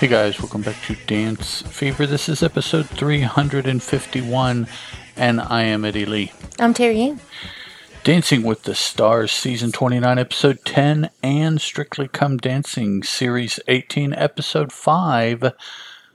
Hey guys, welcome back to Dance Fever. This is episode 351, and I am Eddie Lee. I'm Terry Ann. Dancing with the Stars, season 29, episode 10, and Strictly Come Dancing, series 18, episode 5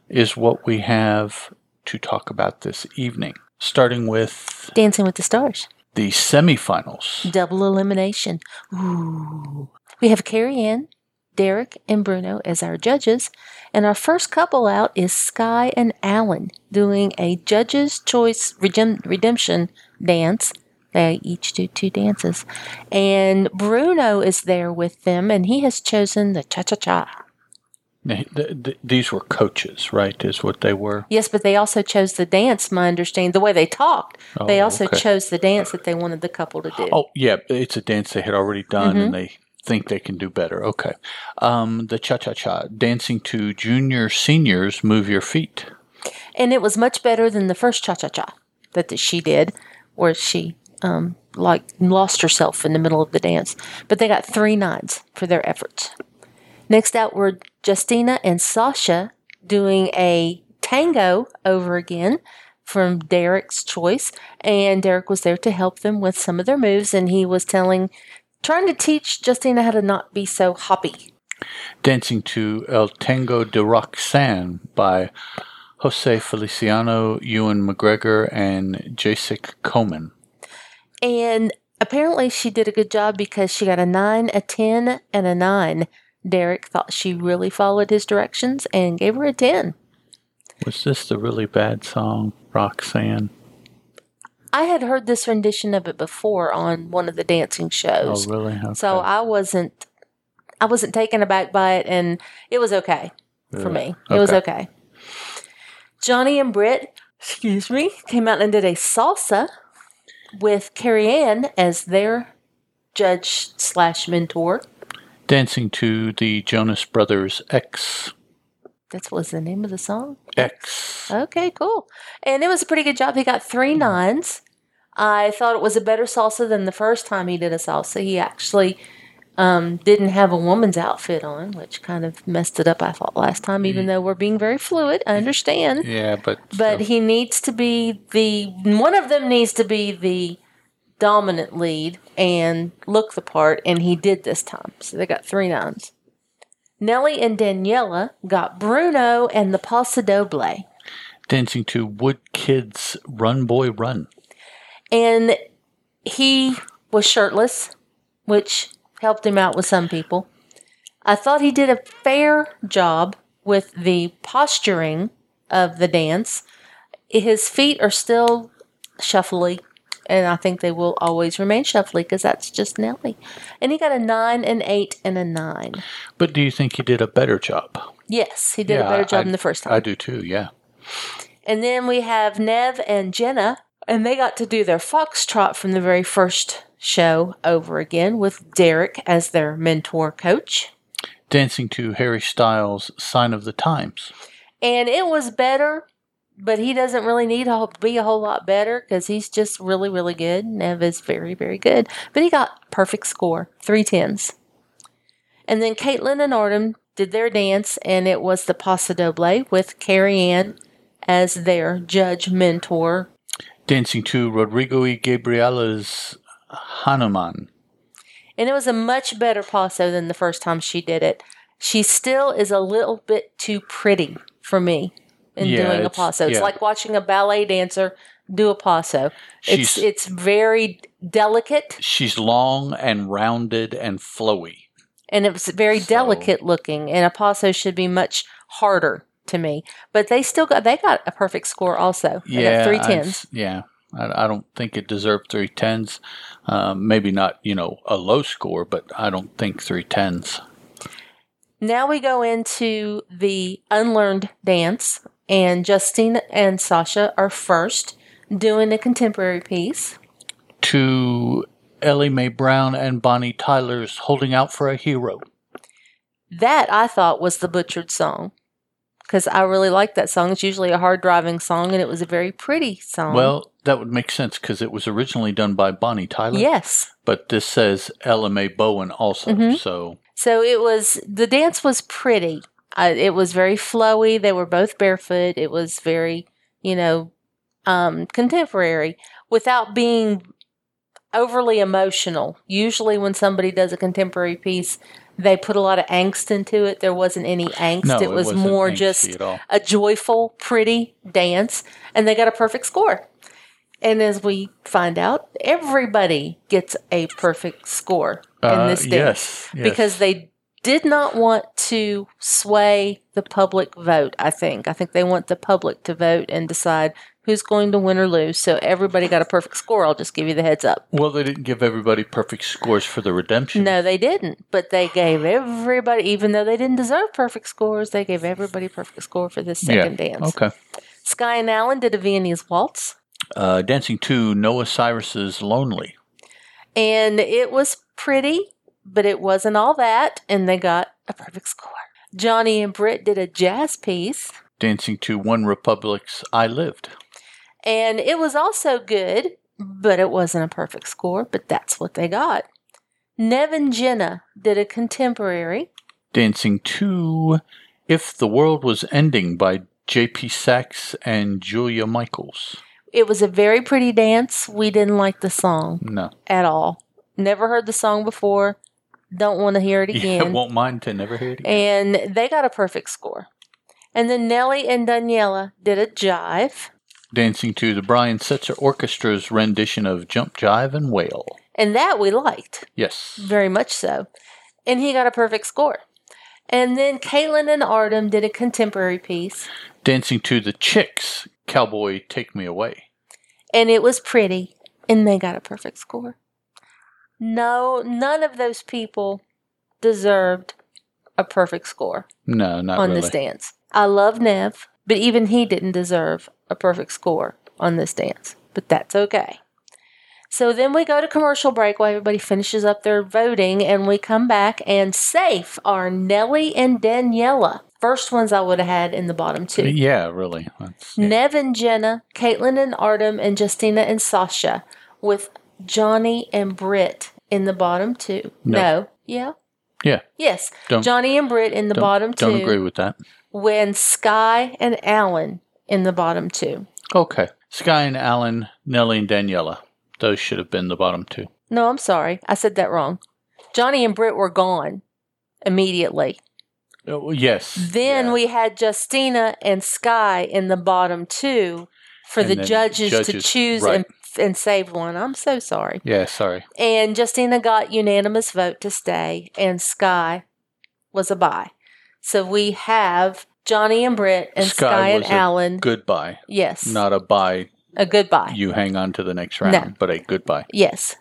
is what we have to talk about this evening. Starting with Dancing with the Stars. the semifinals. Double elimination. Ooh. We have Carrie Ann, Derek, and Bruno as our judges. And our first couple out is Skai and Alan doing a Judge's Choice Redem- Redemption dance. They each do two dances. And Bruno is there with them, and he has chosen the cha cha cha. Now, th- th- These were coaches, right? Is what they were. Yes, but they also chose the dance, my understanding, the way they talked. they Oh, also okay. chose the dance that they wanted the couple to do. Oh, yeah, it's a dance they had already done, Mm-hmm. and they think they can do better. Okay. Um, the cha cha cha, dancing to Junior Senior's, move your feet. and it was much better than the first cha cha cha that she did, where she um, like lost herself in the middle of the dance. But they got three nines for their efforts. Next out were Justina and Sasha doing a tango over again from Derek's choice, and Derek was there to help them with some of their moves, and he was telling, trying to teach Justina how to not be so hoppy. Dancing to El Tango de Roxanne by Jose Feliciano, Ewan McGregor, and Jacek Koman. And apparently she did a good job because she got a 9, a 10, and a 9. Derek thought she really followed his directions and gave her a 10. Was this the really bad song, Roxanne? I had heard this rendition of it before on one of the dancing shows. Oh, shows. really? Okay. So I wasn't I wasn't taken aback by it and it was okay for Yeah. me. It was Okay. okay. Johnny and Britt, excuse me, came out and did a salsa with Carrie Ann as their judge slash mentor. Dancing to the Jonas Brothers X. That's what was the name of the song. X. Okay, cool. And it was a pretty good job. He got three nines. I thought it was a better salsa than the first time he did a salsa. He actually um, didn't have a woman's outfit on, which kind of messed it up, I thought, last time, even though we're being very fluid. I understand. Yeah, but. But still. he needs to be the one of them needs to be the dominant lead and look the part, and he did this time. So they got three nines. Nelly and Daniella got Bruno and the Paso Doble. dancing to Wood Kids Run Boy Run. And he was shirtless, which helped him out with some people. I thought he did a fair job with the posturing of the dance. His feet are still shuffly, and I think they will always remain shuffly because that's just Nelly. And he got a nine, an eight, and a nine. But do you think he did a better job? Yes, he did Yeah, a better job I- than the first time. I do too, yeah. And then we have Nev and Jenna, and they got to do their foxtrot from the very first show over again with Derek as their mentor coach. Dancing to Harry Styles' Sign of the Times. And it was better, but he doesn't really need to be a whole lot better because he's just really, really good. Nev is very, very good. But he got perfect score, three tens. And then Kaitlyn and Artem did their dance, and it was the Paso Doble with Carrie Ann as their judge mentor Dancing to Rodrigo y Gabriela's Hanuman. And it was a much better paso than the first time she did it. She still is a little bit too pretty for me in Yeah, doing a paso. It's yeah. like watching a ballet dancer do a paso. It's it's very delicate She's long and rounded and flowy. and it's very So- delicate looking and a paso should be much harder to me. But they still got they got a perfect score also. They yeah. three I've- Yeah. I, I don't think it deserved three tens. Um, maybe not, you know, a low score, but I don't think three tens. Now we go into the unlearned dance, and Justine and Sasha are first doing a contemporary piece. To Ellie Mae Brown and Bonnie Tyler's Holding Out for a Hero. That I thought was the butchered song because I really like that song. It's usually a hard driving song, and it was a very pretty song. Well, that would make sense because it was originally done by Bonnie Tyler. yes. But this says Ella Mae Bowen also. Mhm. So So it was the dance was pretty. I, it was very flowy. They were both barefoot. It was very, you know, um, contemporary without being overly emotional. Usually, when somebody does a contemporary piece, they put a lot of angst into it. There wasn't any angst. No, it was more just a joyful, pretty dance, and they got a perfect score. And as we find out, everybody gets a perfect score in Uh, this dance yes, yes. because they did not want to sway the public vote. I think. I think they want the public to vote and decide who's going to win or lose. So everybody got a perfect score. I'll just give you the heads up. Well, they didn't give everybody perfect scores for the redemption. No, they didn't. But they gave everybody, even though they didn't deserve perfect scores, they gave everybody perfect score for this second yeah. dance. Okay. Skai and Alan did a Viennese waltz, Uh, dancing to Noah Cyrus's "Lonely." and it was pretty, but it wasn't all that, and they got a perfect score. Johnny and Britt did a jazz piece, Dancing to OneRepublic's "I Lived." And it was also good, mm-hmm. but it wasn't a perfect score, but that's what they got. Nevin and Jenna did a contemporary, Dancing to "If the World Was Ending" by J.P. Saxe and Julia Michaels. It was a very pretty dance. We didn't like the song No. at all. Never heard the song before. Don't want to hear it Yeah, again. won't mind to never hear it again. and they got a perfect score. And then Nelly and Daniella did a jive, Dancing to the Brian Setzer Orchestra's rendition of Jump, Jive, and Wail. and that we liked Yes. very much so. And he got a perfect score. And then Kaitlyn and Artem did a contemporary piece, Dancing to the Chicks, Cowboy, Take Me Away. and it was pretty, and they got a perfect score. No, none of those people deserved a perfect score No, not on really. this dance. I love Nev, but even he didn't deserve a perfect score on this dance. But that's okay. So then we go to commercial break while everybody finishes up their voting, and we come back and safe are Nelly and Daniella. First ones I would have had in the bottom two. Yeah, really. That's, yeah. Nev and Jenna, Kaitlyn and Artem, and Justina and Sasha, with Johnny and Britt in the bottom two. No. No. Yeah. Yeah. Yes. Don't- Johnny and Britt in the Don't- bottom two. Don't agree with that. When Skai and Alan in the bottom two. Okay. Skai and Alan, Nelly and Daniella. Those should have been the bottom two. No, I'm sorry. I said that wrong. Johnny and Britt were gone immediately. Oh, yes. Then yeah. we had Justina and Skai in the bottom two for And the then judges, to choose right. and, and save one. I'm so sorry. Yeah, sorry. And Justina got unanimous vote to stay, and Skai was a bye. So we have Johnny and Britt and Skai Skai, and Alan. Goodbye. yes, Not a bye, a goodbye. you hang on to the next round, No. but a goodbye. Yes.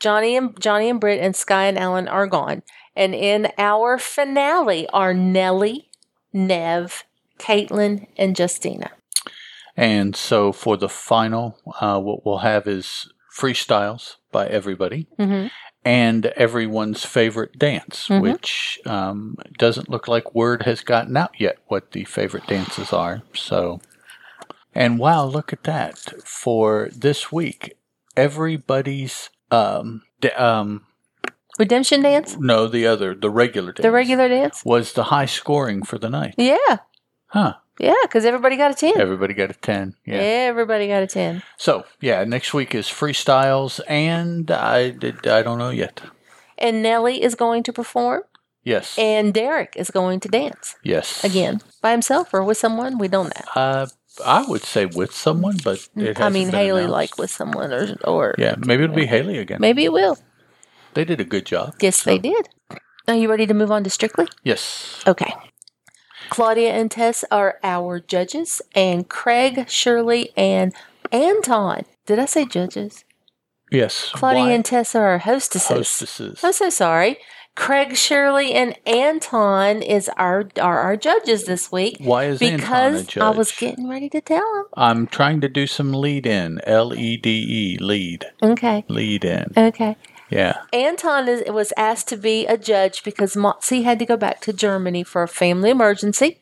Johnny and Johnny and Britt and Skai and Alan are gone. And in our finale are Nelly, Nev, Caitlin, and Justina. And so for the final, uh, what we'll have is freestyles by everybody hmm and everyone's favorite dance, Mhm. which um, doesn't look like word has gotten out yet what the favorite dances are. So, and wow, look at that for this week. Everybody's um, d- um, Redemption dance? no, the other, the regular dance, The regular dance? was the high scoring for the night. Yeah. Huh? Yeah, because everybody got a 10. Everybody got a ten. Yeah. Everybody got a 10. So yeah, next week is freestyles, and I did I don't know yet. And Nelly is going to perform, Yes. and Derek is going to dance yes. again by himself or with someone. We don't know. Uh, I would say with someone, but it I mean, Hayley announced. like with someone or, or Yeah, maybe it'll be Hayley again. maybe it will. They did a good job. Yes, they did. Are you ready to move on to Strictly? Yes. Okay. Claudia and Tess are our judges, and Craig, Shirley, and Anton. Did I say judges? Yes. Claudia Why- and Tess are our hostesses. hostesses. I'm so sorry. Craig, Shirley, and Anton is our are our judges this week Why is Anton a because? I was getting ready to tell him. I'm trying to do some lead in. L E D E lead. Okay. Lead in. Okay. Yeah. Anton is, was asked to be a judge because Motsi had to go back to Germany for a family emergency,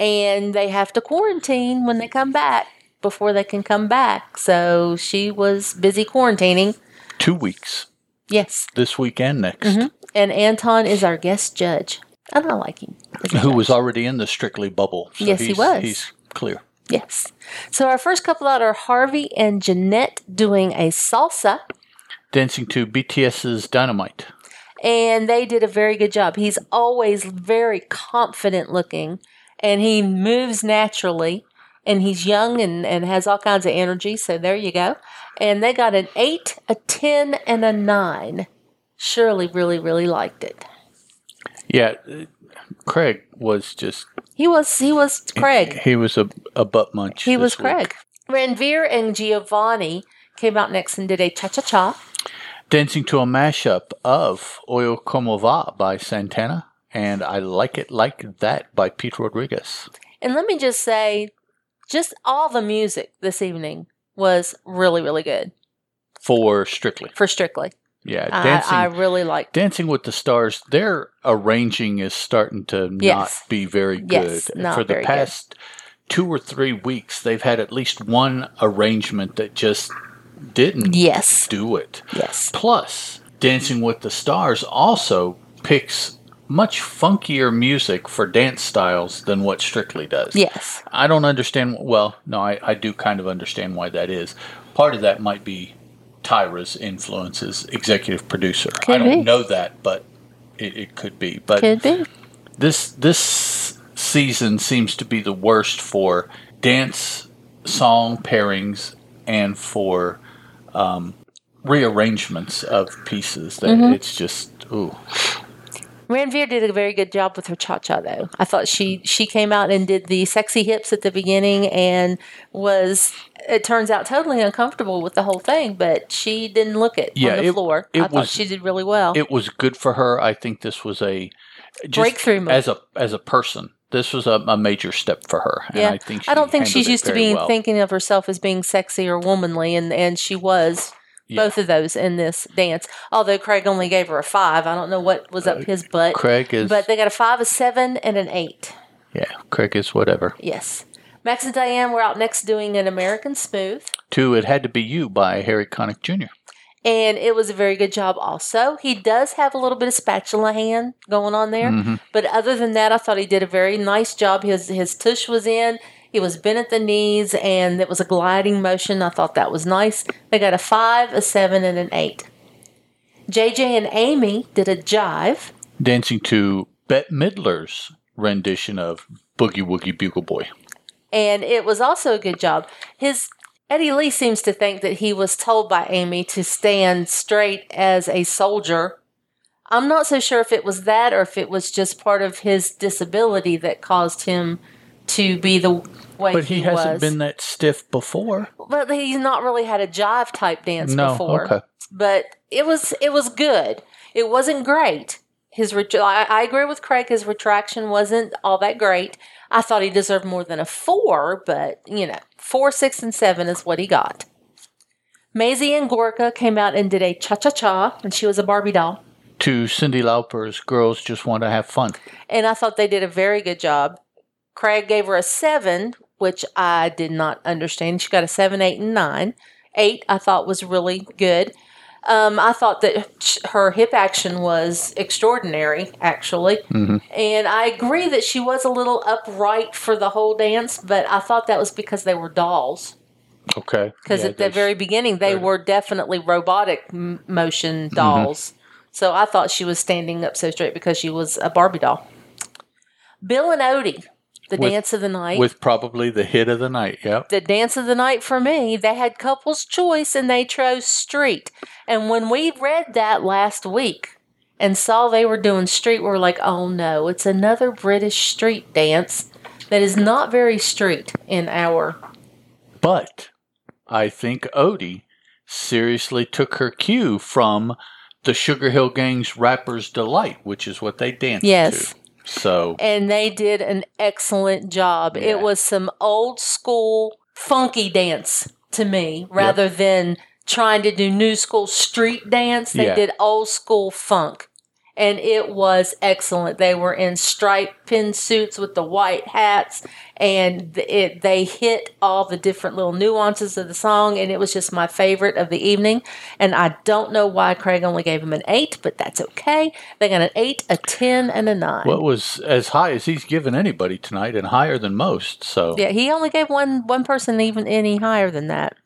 and they have to quarantine when they come back before they can come back. So she was busy quarantining. Two weeks. Yes, This week and next. Mhm. and Anton is our guest judge. And I like him. Who was already in the Strictly bubble. So Yes, he was. He's clear. Yes. So our first couple out are HRVY and Janette doing a salsa. Dancing to BTS's Dynamite. and they did a very good job. He's always very confident looking and he moves naturally and he's young and, and has all kinds of energy. So there you go. And they got an eight, a 10, and a nine. Shirley really, really liked it. Yeah, Craig was just, He was, he was Craig. he was a, a butt munch. He was week. Craig. Ranvir and Giovanni came out next and did a cha cha cha. Dancing to a mashup of Oye Como Va by Santana and I Like It Like That by Pete Rodriguez. And let me just say, just all the music this evening was really, really good For Strictly. for Strictly. Yeah, dancing. I, I really like Dancing with the Stars, their arranging is starting to Yes. not be very good. Yes, not For the very good. past two or three weeks, they've had at least one arrangement that just didn't Yes. do it. Yes. Plus, Dancing with the Stars also picks much funkier music for dance styles than what Strictly does. Yes. I don't understand. Well, no, I, I do kind of understand why that is. Part of that might be Tyra's influence as executive producer. Could I don't be. know that, but it, it could be. But Could be. this this season seems to be the worst for dance song pairings and for um, rearrangements of pieces. That Mm-hmm. it's just ooh. Ranvir did a very good job with her cha cha though. I thought she she came out and did the sexy hips at the beginning and was it turns out totally uncomfortable with the whole thing, but she didn't look it Yeah, on the it- floor. it I thought was- she did really well. It was good for her. I think this was a just Breakthrough as a as a person. This was a, a major step for her. And yeah, I think I don't think she's used to being well. thinking of herself as being sexy or womanly, and and she was Yeah. both of those in this dance. Although Craig only gave her a five, I don't know what was up his butt. Uh, Craig is But they got a five, a seven, and an eight. yeah. Craig is whatever. Yes. Max and Dianne were out next doing an American Smooth, Two. It had to be you by Harry Connick Jr. and it was a very good job also. He does have a little bit of spatula hand going on there, Mm-hmm. but other than that, I thought he did a very nice job. His, his tush was in, he was bent at the knees, and it was a gliding motion. I thought that was nice. They got a five, a seven, and an eight. JJ and Amy did a jive. Dancing to Bette Midler's rendition of Boogie Woogie Bugle Boy. and it was also a good job. His Eddie Lee seems to think that he was told by Amy to stand straight as a soldier. I'm not so sure if it was that or if it was just part of his disability that caused him to be the way he was. But he, he, hasn't was. been that stiff before. but he's not really had a jive type dance No, before. okay. But it was it was good. It wasn't great. His I, I agree with Craig. His retraction wasn't all that great. I thought he deserved more than a four, but you know, four, six, and seven is what he got. Maisie and Gorka came out and did a cha cha cha, and she was a Barbie doll. To Cyndi Lauper's Girls Just Want to Have Fun. And I thought they did a very good job. Craig gave her a seven, which I did not understand. She got a seven, eight, and nine. Eight, I thought was really good. Um, I thought that her hip action was extraordinary, actually. And I agree that she was a little upright for the whole dance, but I thought that was because they were dolls. Okay. Because Yeah, at the very beginning, they were definitely robotic m- motion Mm-hmm. dolls. So I thought she was standing up so straight because she was a Barbie doll. Bill and Oti, the With- dance of the night. with probably the hit of the night. Yep. the dance of the night for me, they had couples choice and they chose street. And when we read that last week and saw they were doing street, we were like, oh no, it's another British street dance that is not very street in our. But I think Oti seriously took her cue from the Sugarhill Gang's Rapper's Delight, which is what they danced Yes. to. So And they did an excellent job. Yeah. It was some old school funky dance to me rather than trying to do new school street dance. They Yeah. did old school funk. And it was excellent. They were in striped pin suits with the white hats, and it they hit all the different little nuances of the song, and it was just my favorite of the evening. And I don't know why Craig only gave him an eight, but that's okay. They got an eight, a ten, and a nine. What was as high as he's given anybody tonight, and higher than most. So Yeah, he only gave one one person even any higher than that.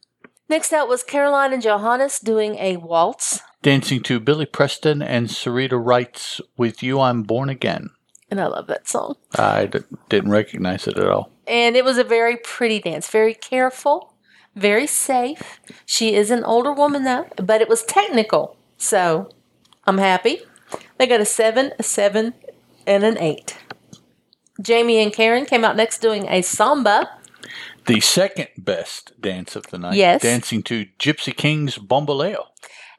Next out was Caroline and Johannes doing a waltz, dancing to Billy Preston and Syreeta Wright's "With You I'm Born Again." and I love that song. I d- didn't recognize it at all. And it was a very pretty dance, very careful, very safe. She is an older woman though, but it was technical, so I'm happy. They got a seven, a seven, and an eight. Jamie and Karen came out next doing a samba. The second best dance of the night. Yes. Dancing to Gypsy King's Bamboleo.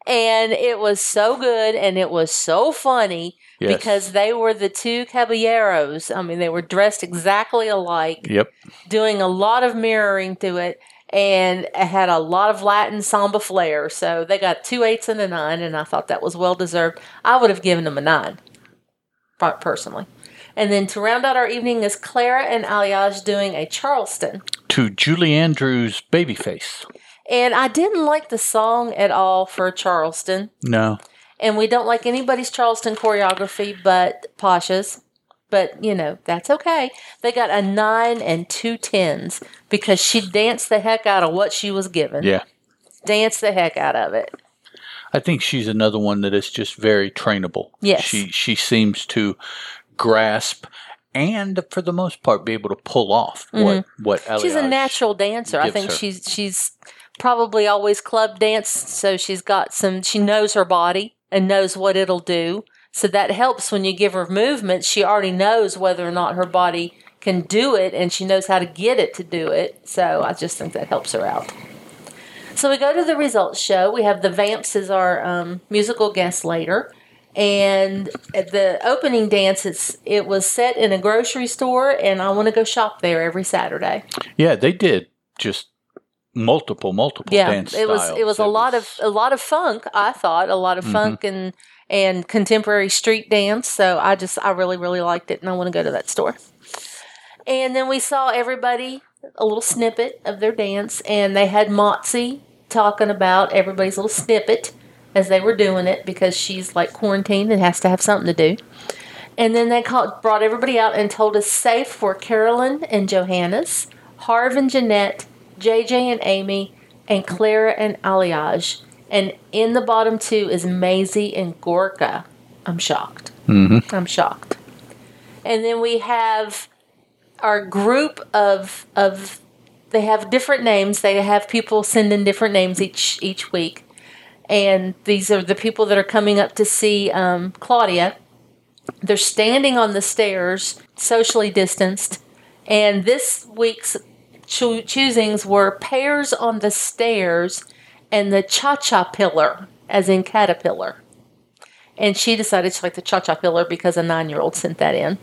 and it was so good and it was so funny Yes. because they were the two caballeros. I mean, they were dressed exactly alike, Yep. doing a lot of mirroring to it, and it had a lot of Latin samba flair. So they got two eights and a nine, and I thought that was well deserved. I would have given them a nine, personally. And then to round out our evening is Clara and Aljaž doing a Charleston. To Julie Andrews' Babyface. And I didn't like the song at all for Charleston. No. and we don't like anybody's Charleston choreography but Pasha's. But you know that's okay. They got a nine and two tens because she danced the heck out of what she was given. Yeah. Danced the heck out of it. I think she's another one that is just very trainable. Yes. She she seems to grasp and for the most part be able to pull off what what Mm-hmm. She's a natural dancer. I think her. she's she's probably always club danced, so she's got some. She knows her body and knows what it'll do. So that helps when you give her movement. She already knows whether or not her body can do it, and she knows how to get it to do it. So I just think that helps her out. So we go to the results show. We have the Vamps as our um, musical guest later. And the opening dance, it's, it was set in a grocery store, and I want to go shop there every Saturday. Yeah, they did just multiple multiple yeah dance it was styles. it was a lot of a lot of funk i thought a lot of Mm-hmm. funk and and contemporary street dance so i just i really really liked it and i want to go to that store and then we saw everybody a little snippet of their dance and they had Motsi talking about everybody's little snippet as they were doing it because she's like quarantined and has to have something to do and then they called, brought everybody out and told us safe for Carolyn and Johannes, Harv and Janette, JJ and Amy, and Clara and Aljaž. And in the bottom two is Maisie and Gorka. I'm shocked. Mm-hmm. I'm shocked. And then we have our group of of they have different names. They have people sending different names each each week. And these are the people that are coming up to see um, Claudia they're standing on the stairs, socially distanced, and this week's cho- choosings were pairs on the stairs and the cha cha pillar, as in caterpillar. And she decided she liked the cha cha pillar because a nine year old sent that in.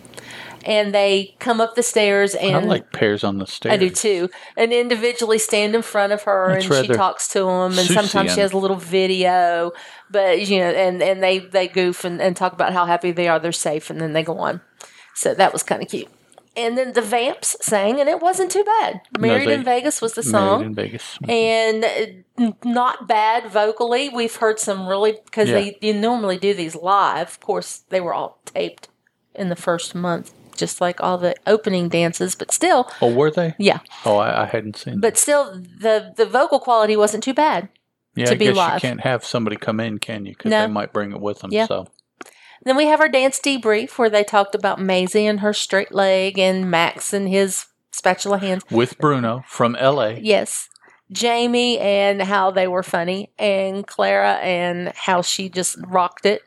And they come up the stairs and I like pairs on the stairs. I do too. And individually stand in front of her That's and she talks to them. And sometimes she has a little video, but you know, and, and they, they goof and, and talk about how happy they are, they're safe, and then they go on. So that was kind of cute. And then the Vamps sang, and it wasn't too bad. Married they- in Vegas was the song. Married in Vegas. and uh, not bad vocally. We've heard some really because Yeah. they you normally do these live. Of course, they were all taped in the first month, just like all the opening dances. But still, Oh, were they? yeah. Oh, I, I hadn't seen. But still, the the vocal quality wasn't too bad. yeah, to I be guess live. you can't have somebody come in, can you? Because No. they might bring it with them. Yeah. So Then we have our dance debrief where they talked about Maisie and her straight leg and Max and his spatula hands. with Bruno from L.A. Yes. Jamie and how they were funny, and Clara and how she just rocked it.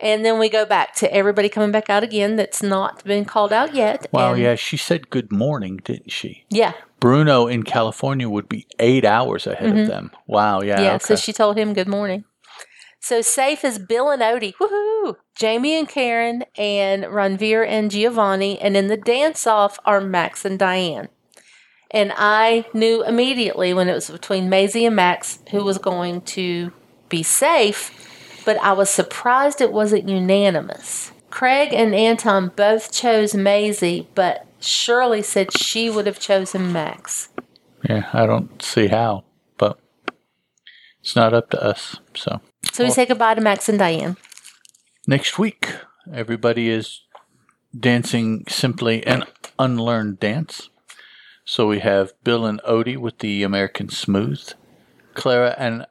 And then we go back to everybody coming back out again that's not been called out yet. Wow, and, yeah, she said good morning, didn't she? Yeah. Bruno in California would be eight hours ahead of them. Wow, yeah, Mm-hmm. Yeah. okay. So she told him good morning. So safe is Bill and Oti. Woohoo! Jamie and Karen and Ranvir and Giovanni. And in the dance off are Max and Dianne. And I knew immediately when it was between Maisie and Max who was going to be safe but I was surprised it wasn't unanimous. Craig and Anton both chose Maisie, but Shirley said she would have chosen Max. Yeah, I don't see how, but it's not up to us. So So we say goodbye to Max and Dianne. next week, everybody is dancing simply an unlearned dance. So we have Bill and Oti with the American Smooth, Clara and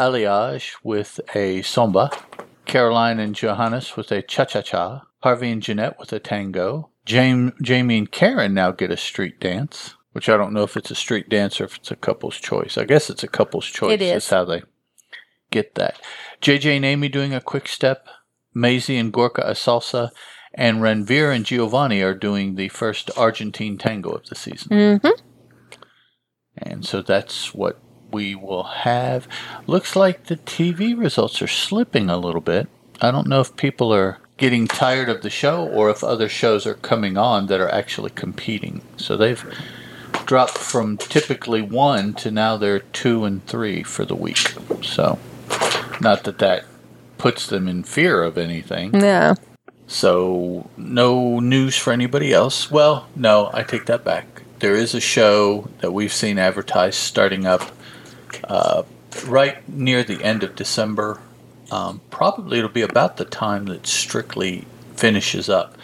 Aljaž with a Samba, Caroline and Johannes with a Cha Cha Cha, HRVY and Janette with a Tango, James, Jamie and Karen now get a street dance, which I don't know if it's a street dance or if it's a couple's choice. I guess it's a couple's choice. It is. That's how they get that. JJ and Amy doing a quick step, Maisie and Gorka a salsa, and Ranvir and Giovanni are doing the first Argentine tango of the season. Mm-hmm. And so that's what we will have. Looks like the TV results are slipping a little bit. I don't know if people are getting tired of the show or if other shows are coming on that are actually competing. So they've dropped from typically one to now they're two and three for the week. So, not that that puts them in fear of anything. Yeah. So, no news for anybody else. Well, no, I take that back. There is a show that we've seen advertised starting up uh, right near the end of December. Um, probably it'll be about the time that Strictly finishes up.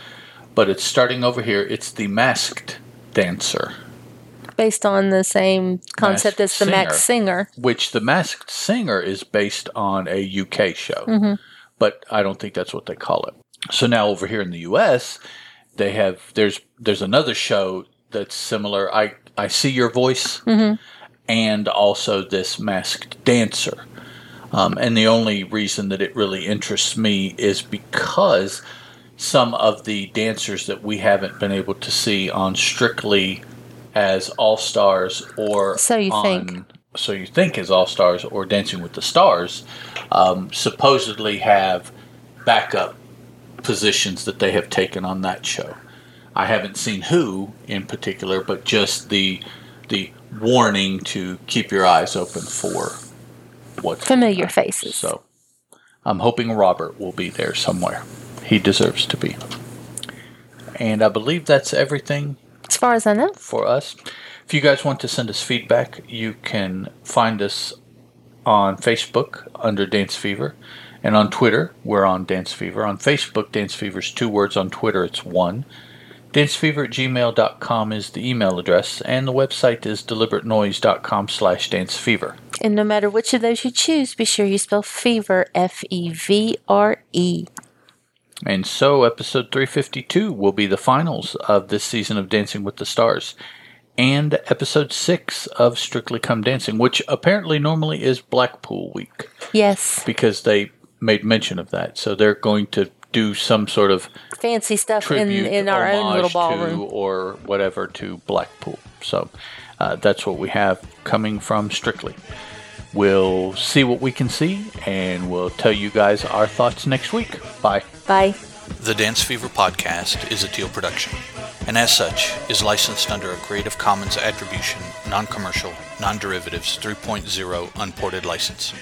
But it's starting over here. It's The Masked Dancer, Based on the same concept Masked as the Masked Singer. which The Masked Singer is based on a UK show. But I don't think that's what they call it. So now over here in the US, they have there's there's another show that's similar. I I see your voice, and also this masked dancer. Um, and the only reason that it really interests me is because some of the dancers that we haven't been able to see on Strictly as All Stars or So you on, think. so you think as All Stars or Dancing with the Stars um, supposedly have backup positions that they have taken on that show. I haven't seen who in particular, but just the the warning to keep your eyes open for what Familiar faces. So I'm hoping Robert will be there somewhere. He deserves to be. And I believe that's everything As far as I know. for us. If you guys want to send us feedback, you can find us on Facebook under Dance Fever. And on Twitter, we're on Dance Fever. On Facebook, Dance Fever's two words. On Twitter, it's one. Dancefever at gmail.com is the email address, and the website is deliberatenoise.com slash dancefever. And no matter which of those you choose, be sure you spell fever F E V R E. And so, episode 352 will be the finals of this season of Dancing with the Stars, and episode 6 of Strictly Come Dancing, which apparently normally is Blackpool week Yes. because they made mention of that. So, they're going to do some sort of Fancy stuff in, in our own little ballroom. to, or whatever to Blackpool. So, uh, that's what we have coming from Strictly. We'll see what we can see, and we'll tell you guys our thoughts next week. Bye. Bye. The Dance Fever podcast is a Teal production, and as such is licensed under a Creative Commons Attribution, Non-Commercial, Non-Derivatives 3.0 Unported license.